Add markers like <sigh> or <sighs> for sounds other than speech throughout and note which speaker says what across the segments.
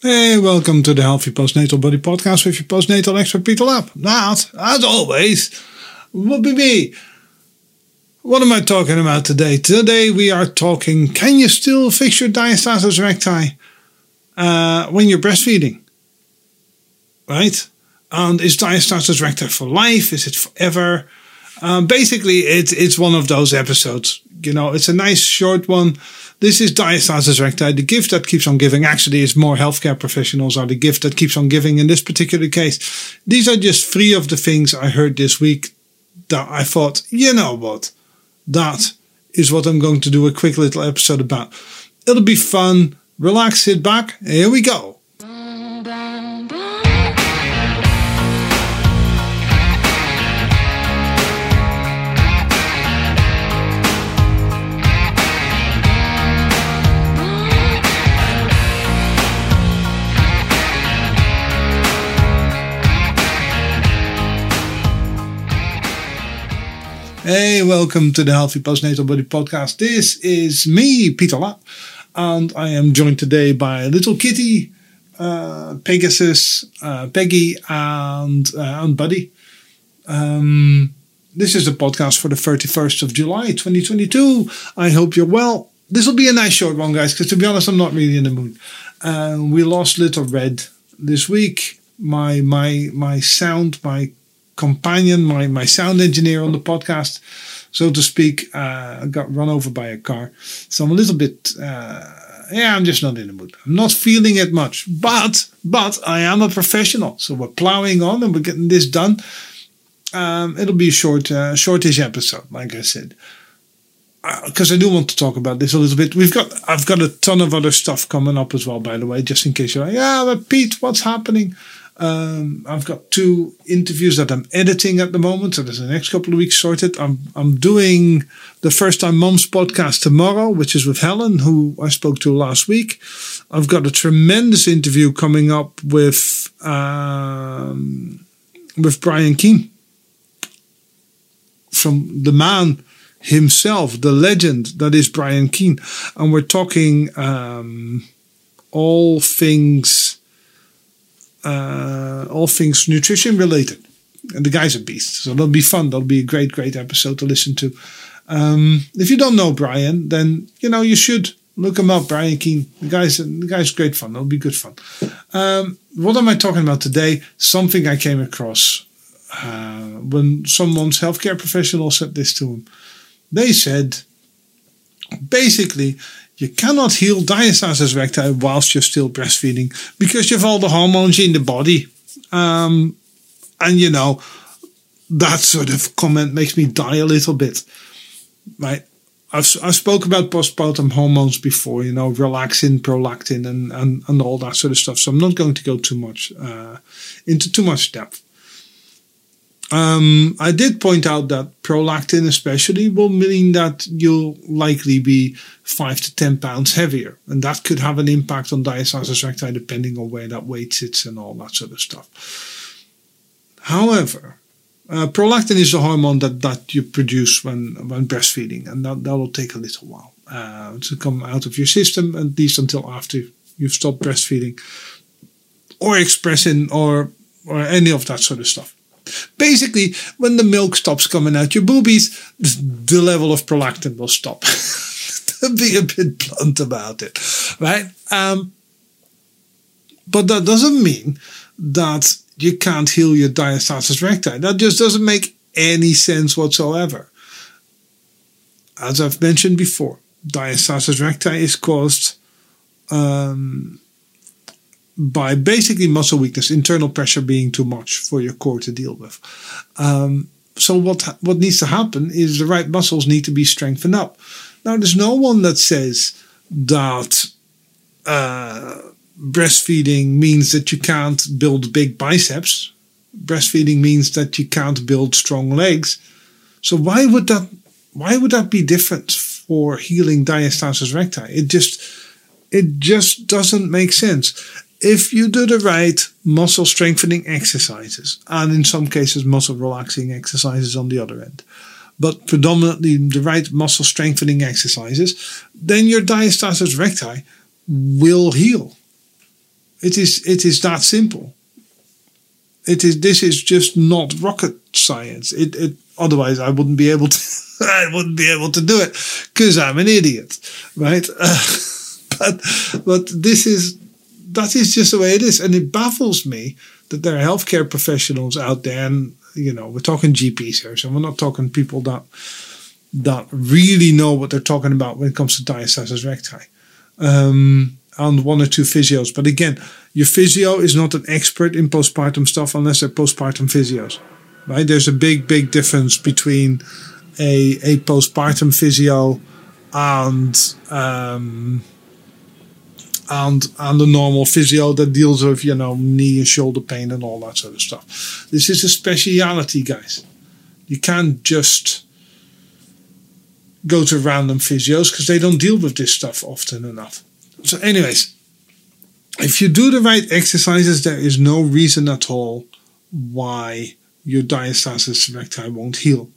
Speaker 1: Hey, welcome to the Healthy Postnatal Body Podcast with your postnatal expert Peter Lapp. That, as always, will be me. What am I talking about today? Today we are talking can you still fix your diastasis recti uh, when you're breastfeeding? Right? And is diastasis recti for life? Is it forever? Um, basically, it's it's one of those episodes. You know, it's a nice short one. This is diastasis recti, the gift that keeps on giving. Actually, is more healthcare professionals are the gift that keeps on giving in this particular case. These are just three of the things I heard this week that I thought, you know what, that is what I'm going to do a quick little episode about. It'll be fun. Relax, sit back. Here we go. Hey, welcome to the Healthy Postnatal Body Podcast. This is me, Peter Lapp, and I am joined today by little kitty, uh, Pegasus, uh, Peggy, and, uh, and Buddy. Um, this is the podcast for the 31st of July, 2022. I hope you're well. This will be a nice short one, guys, because to be honest, I'm not really in the mood. Uh, we lost Little Red this week. My my my sound, my companion, my, my sound engineer on the podcast, so to speak, uh, got run over by a car. So I'm a little bit, uh, yeah, I'm just not in the mood. I'm not feeling it much, but, but I am a professional. So we're plowing on and we're getting this done. Um, it'll be a short, uh, shortish episode, like I said. Because uh, I do want to talk about this a little bit. We've got, I've got a ton of other stuff coming up as well, by the way, just in case you're like, yeah, but Pete, what's happening? Um, I've got two interviews that I'm editing at the moment, so there's the next couple of weeks sorted. I'm I'm doing the first time moms podcast tomorrow, which is with Helen, who I spoke to last week. I've got a tremendous interview coming up with um, with Brian Keane from the man himself, the legend that is Brian Keane, and we're talking um, all things uh, all things nutrition related. And the guy's a beast, so that'll be fun. That'll be a great, great episode to listen to. Um, if you don't know Brian, then you know you should look him up. Brian Keane, the guy's the guy's great fun. It'll be good fun. Um, what am I talking about today? Something I came across uh, when someone's healthcare professional said this to him. They said, basically, you cannot heal diastasis recti whilst you're still breastfeeding because you have all the hormones in the body. Um, and you know, that sort of comment makes me die a little bit. Right? I've, I've spoke about postpartum hormones before, you know, relaxin, prolactin, and, and, and all that sort of stuff. So I'm not going to go too much uh, into too much depth. Um, I did point out that prolactin, especially, will mean that you'll likely be five to 10 pounds heavier. And that could have an impact on diastasis recti depending on where that weight sits and all that sort of stuff. However, uh, prolactin is a hormone that, that you produce when, when breastfeeding, and that, that will take a little while uh, to come out of your system, at least until after you've stopped breastfeeding or expressing or, or any of that sort of stuff. Basically, when the milk stops coming out your boobies, the level of prolactin will stop. to <laughs> be a bit blunt about it, right? Um, but that doesn't mean that you can't heal your diastasis recti. That just doesn't make any sense whatsoever. As I've mentioned before, diastasis recti is caused um, by basically muscle weakness, internal pressure being too much for your core to deal with. Um, so what what needs to happen is the right muscles need to be strengthened up. Now, there's no one that says that uh, breastfeeding means that you can't build big biceps. Breastfeeding means that you can't build strong legs. So why would that why would that be different for healing diastasis recti? It just it just doesn't make sense if you do the right muscle strengthening exercises, and in some cases, muscle relaxing exercises on the other end, but predominantly the right muscle strengthening exercises, then your diastasis recti will heal. It is it is that simple. It is this is just not rocket science. It, it otherwise I wouldn't be able to <laughs> I wouldn't be able to do it because I'm an idiot, right? Uh, <laughs> but but this is that is just the way it is, and it baffles me that there are healthcare professionals out there, and you know we're talking GPs here, so we're not talking people that that really know what they're talking about when it comes to diastasis recti. Um, and one or two physios. But again, your physio is not an expert in postpartum stuff unless they're postpartum physios. Right? There's a big, big difference between a a postpartum physio and um, and and the normal physio that deals with you know knee and shoulder pain and all that sort of stuff. This is a speciality, guys. You can't just go to random physios because they don't deal with this stuff often enough. So, anyways, if you do the right exercises, there is no reason at all why your diastasis recti won't heal.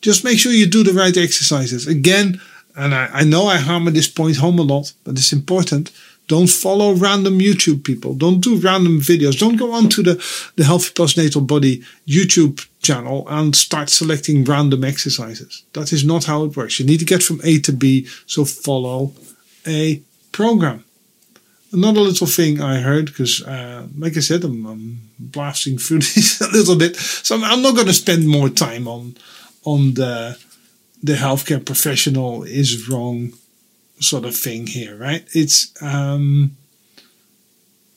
Speaker 1: Just make sure you do the right exercises. Again, and I, I know I hammer this point home a lot, but it's important. Don't follow random YouTube people. Don't do random videos. Don't go onto the, the Healthy Postnatal Body YouTube channel and start selecting random exercises. That is not how it works. You need to get from A to B, so follow a program. Another little thing I heard, because uh, like I said, I'm, I'm, blasting through <laughs> this a little bit, so I'm, I'm not going to spend more time on on the the healthcare professional is wrong sort of thing here, right? It's um,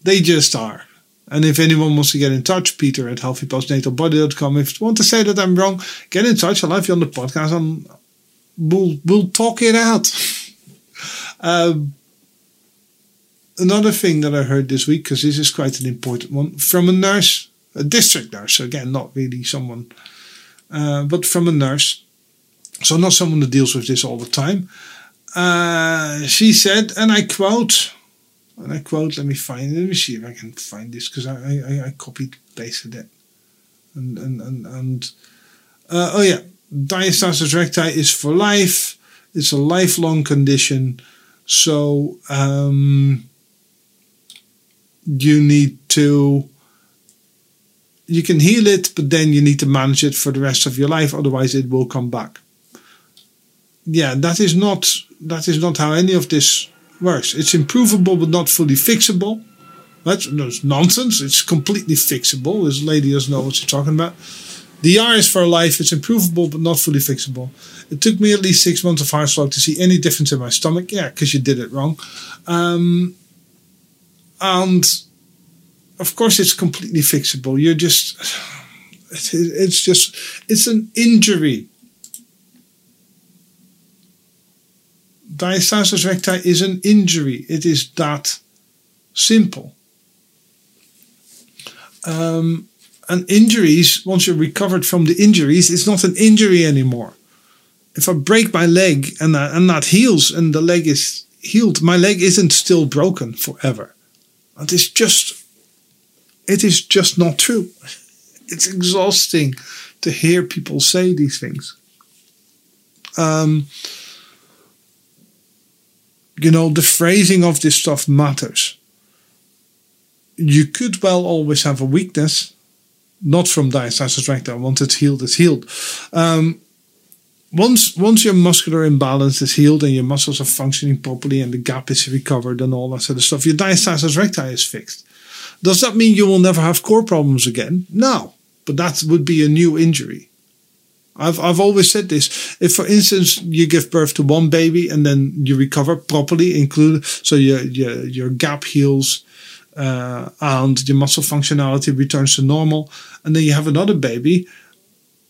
Speaker 1: they just are. And if anyone wants to get in touch, Peter at healthypostnatalbody.com. If you want to say that I'm wrong, get in touch. I'll have you on the podcast and we'll, we'll talk it out. <laughs> um, another thing that I heard this week, because this is quite an important one, from a nurse, a district nurse, so again, not really someone, uh, but from a nurse. So not someone that deals with this all the time. Uh, she said, and I quote, and I quote, let me find it, let me see if I can find this, because I, I, I copied, pasted it. And, and, and, and uh, oh yeah, diastasis recti is for life. It's a lifelong condition. So, um, you need to you can heal it but then you need to manage it for the rest of your life otherwise it will come back yeah that is not that is not how any of this works. It's improvable but not fully fixable. That's, that's nonsense. It's completely fixable this lady doesn't know what she's talking about. DR is for life it's improvable but not fully fixable. It took me at least six months of HeartSlog to see any difference in my stomach. Yeah because you did it wrong. Um, and of course it's completely fixable. You're just <sighs> it's just it's an injury diastasis recti is an injury it is that simple um, and injuries once you're recovered from the injuries it's not an injury anymore if i break my leg and that, and that heals and the leg is healed my leg isn't still broken forever it is just, it is just not true. <laughs> It's exhausting to hear people say these things. Um, you know, the phrasing of this stuff matters. You could well always have a weakness, not from diastasis recti. Once it's healed, it's healed. Um, once once your muscular imbalance is healed and your muscles are functioning properly and the gap is recovered and all that sort of stuff, your diastasis recti is fixed. Does that mean you will never have core problems again? No, but that would be a new injury. I've I've always said this. If, for instance, you give birth to one baby and then you recover properly, include so your your your gap heals. Uh, and your muscle functionality returns to normal, and then you have another baby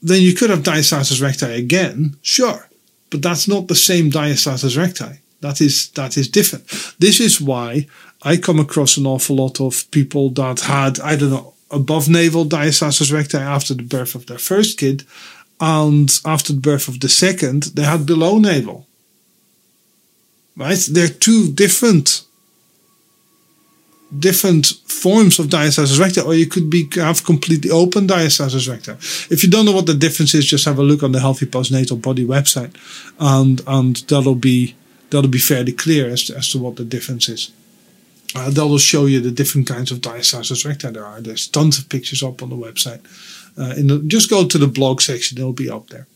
Speaker 1: then you could have diastasis recti again, sure, but that's not the same diastasis recti. That is that is different. This is why I come across an awful lot of people that had I don't know above navel diastasis recti after the birth of their first kid, and after the birth of the second they had below navel. Right? They're two different different forms of diastasis recti, or you could be have completely open diastasis recti. If you don't know what the difference is, just have a look on the Healthy Postnatal Body website, and and that'll be that'll be fairly clear as to, as to what the difference is. Uh, that'll show you the different kinds of diastasis recti there are. There's tons of pictures up on the website. Uh, the, just go to the blog section; it'll be up there.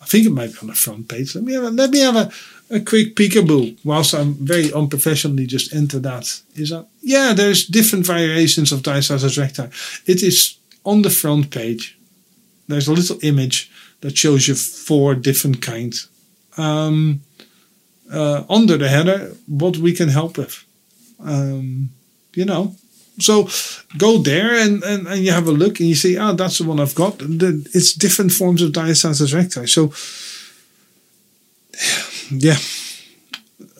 Speaker 1: I think it might be on the front page. Let me have a, let me have a, a quick peekaboo whilst I'm very unprofessionally just enter that. Is that yeah? There's different variations of diastasis recti. It is on the front page. There's a little image that shows you four different kinds. Um, uh, under the header, what we can help with. Um, you know, so go there and, and, and you have a look and you say, oh, that's the one I've got. It's different forms of diastasis recti. So, <sighs> yeah,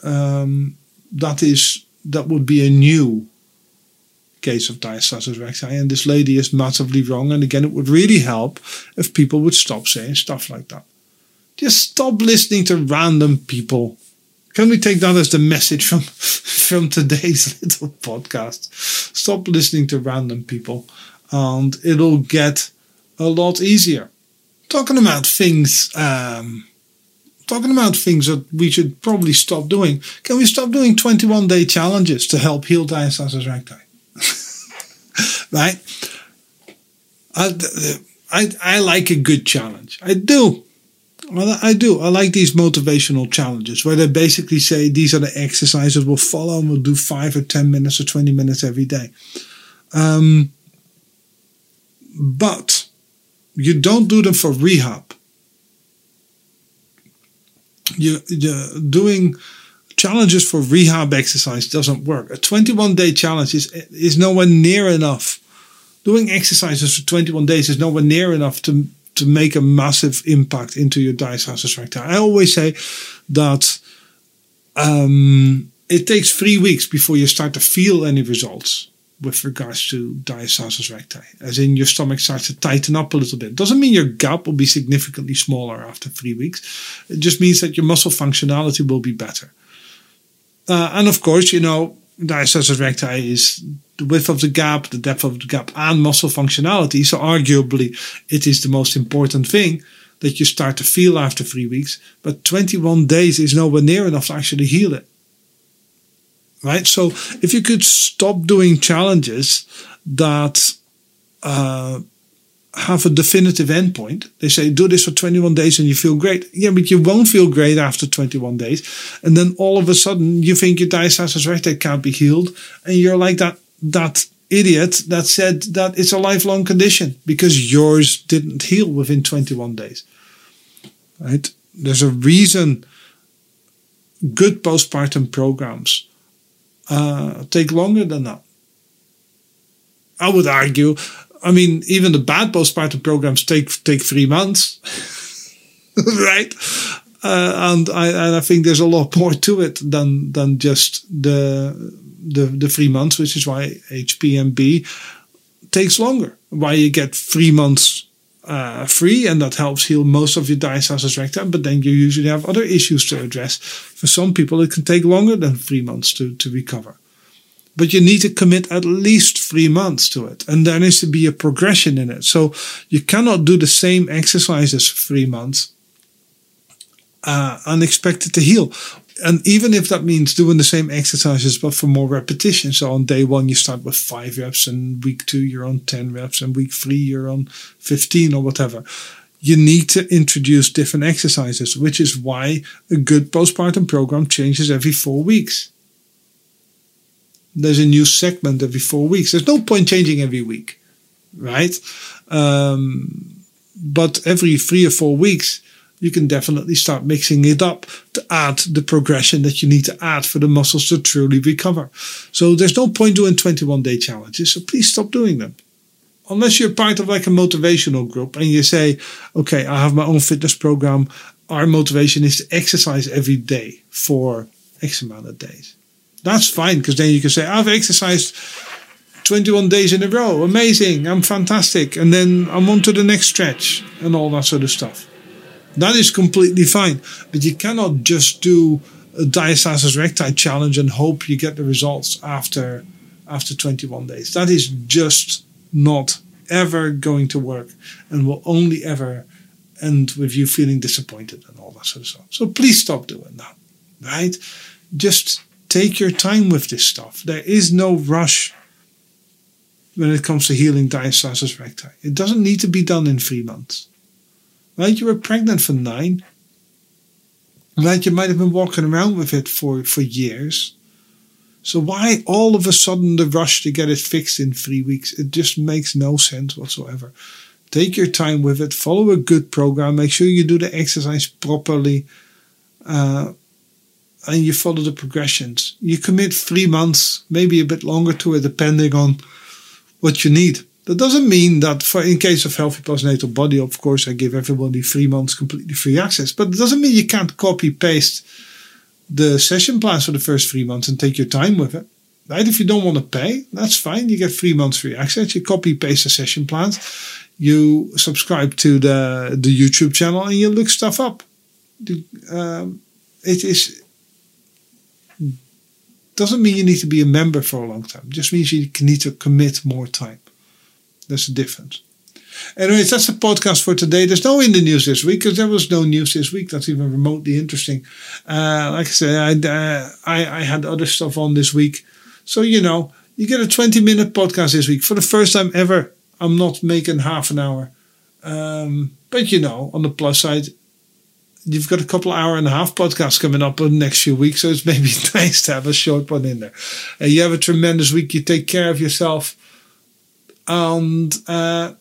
Speaker 1: um, that is that would be a new case of diastasis recti. And this lady is massively wrong. And again, it would really help if people would stop saying stuff like that. Just stop listening to random people can we take that as the message from <laughs> from today's <laughs> little podcast? Stop listening to random people, and it'll get a lot easier. Talking about things, um, talking about things that we should probably stop doing. Can we stop doing twenty-one day challenges to help heal diastasis recti? <laughs> right? I, I I like a good challenge. I do. Well, I do. I like these motivational challenges where they basically say these are the exercises we'll follow and we'll do five or 10 minutes or 20 minutes every day. Um, but you don't do them for rehab. You, you're doing challenges for rehab exercise doesn't work. A 21 day challenge is, is nowhere near enough. Doing exercises for 21 days is nowhere near enough to to make a massive impact into your diastasis recti. I always say that um, it takes three weeks before you start to feel any results with regards to diastasis recti, as in your stomach starts to tighten up a little bit. Doesn't mean your gap will be significantly smaller after three weeks. It just means that your muscle functionality will be better. Uh, and of course, you know, diastasis recti is the width of the gap, the depth of the gap, and muscle functionality. So arguably, it is the most important thing that you start to feel after three weeks. But 21 days is nowhere near enough to actually heal it. Right? So if you could stop doing challenges that uh, have a definitive endpoint. They say, do this for 21 days and you feel great. Yeah, but you won't feel great after 21 days. And then all of a sudden you think your diastasis recti can't be healed. And you're like that, that idiot that said that it's a lifelong condition because yours didn't heal within 21 days. Right? There's a reason good postpartum programs uh, take longer than that. I would argue I mean, even the bad postpartum programs take take three months, <laughs> right? Uh, and I and I think there's a lot more to it than than just the the the three months, which is why HPNB takes longer. Why you get three months uh, free, and that helps heal most of your diastasis rectum. But then you usually have other issues to address. For some people, it can take longer than three months to to recover but you need to commit at least three months to it. And there needs to be a progression in it. So you cannot do the same exercises for three months uh, and expect it to heal. And even if that means doing the same exercises, but for more repetition. So on day one, you start with five reps, and week two, you're on 10 reps, and week three, you're on 15 or whatever. You need to introduce different exercises, which is why a good postpartum program changes every four weeks there's a new segment every four weeks. There's no point changing every week, right? Um, but every three or four weeks, you can definitely start mixing it up to add the progression that you need to add for the muscles to truly recover. So there's no point doing 21 day challenges. So please stop doing them. Unless you're part of like a motivational group and you say, okay, I have my own fitness program. Our motivation is to exercise every day for X amount of days. That's fine because then you can say, I've exercised 21 days in a row. Amazing. I'm fantastic. And then I'm on to the next stretch and all that sort of stuff. That is completely fine. But you cannot just do a diastasis recti challenge and hope you get the results after after 21 days. That is just not ever going to work and will only ever end with you feeling disappointed and all that sort of stuff. So please stop doing that. Right? Just take your time with this stuff. There is no rush when it comes to healing diastasis recti. It doesn't need to be done in three months. Right? You were pregnant for nine. Right? You might have been walking around with it for, for years. So why all of a sudden the rush to get it fixed in three weeks? It just makes no sense whatsoever. Take your time with it. Follow a good program. Make sure you do the exercise properly. Uh, and you follow the progressions. You commit three months, maybe a bit longer to it, depending on what you need. That doesn't mean that for in case of healthy postnatal body, of course, I give everybody three months completely free access. But it doesn't mean you can't copy paste the session plans for the first three months and take your time with it. Right? If you don't want to pay, that's fine. You get three months free access. You copy paste the session plans. You subscribe to the the YouTube channel and you look stuff up. Um, it is doesn't mean you need to be a member for a long time. Just means you need to commit more time. There's a difference. Anyways, that's the podcast for today. There's no in the news this week because there was no news this week that's even remotely interesting. Uh, like I said, I, uh, I, I had other stuff on this week. So, you know, you get a 20 minute podcast this week. For the first time ever, I'm not making half an hour. Um, but, you know, on the plus side, you've got a couple hour and a half podcasts coming up in the next few weeks, so it's maybe <laughs> nice to have a short one in there. Uh, you have a tremendous week. You take care of yourself, and uh,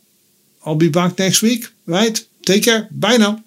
Speaker 1: I'll be back next week. Right? Take care. Bye now.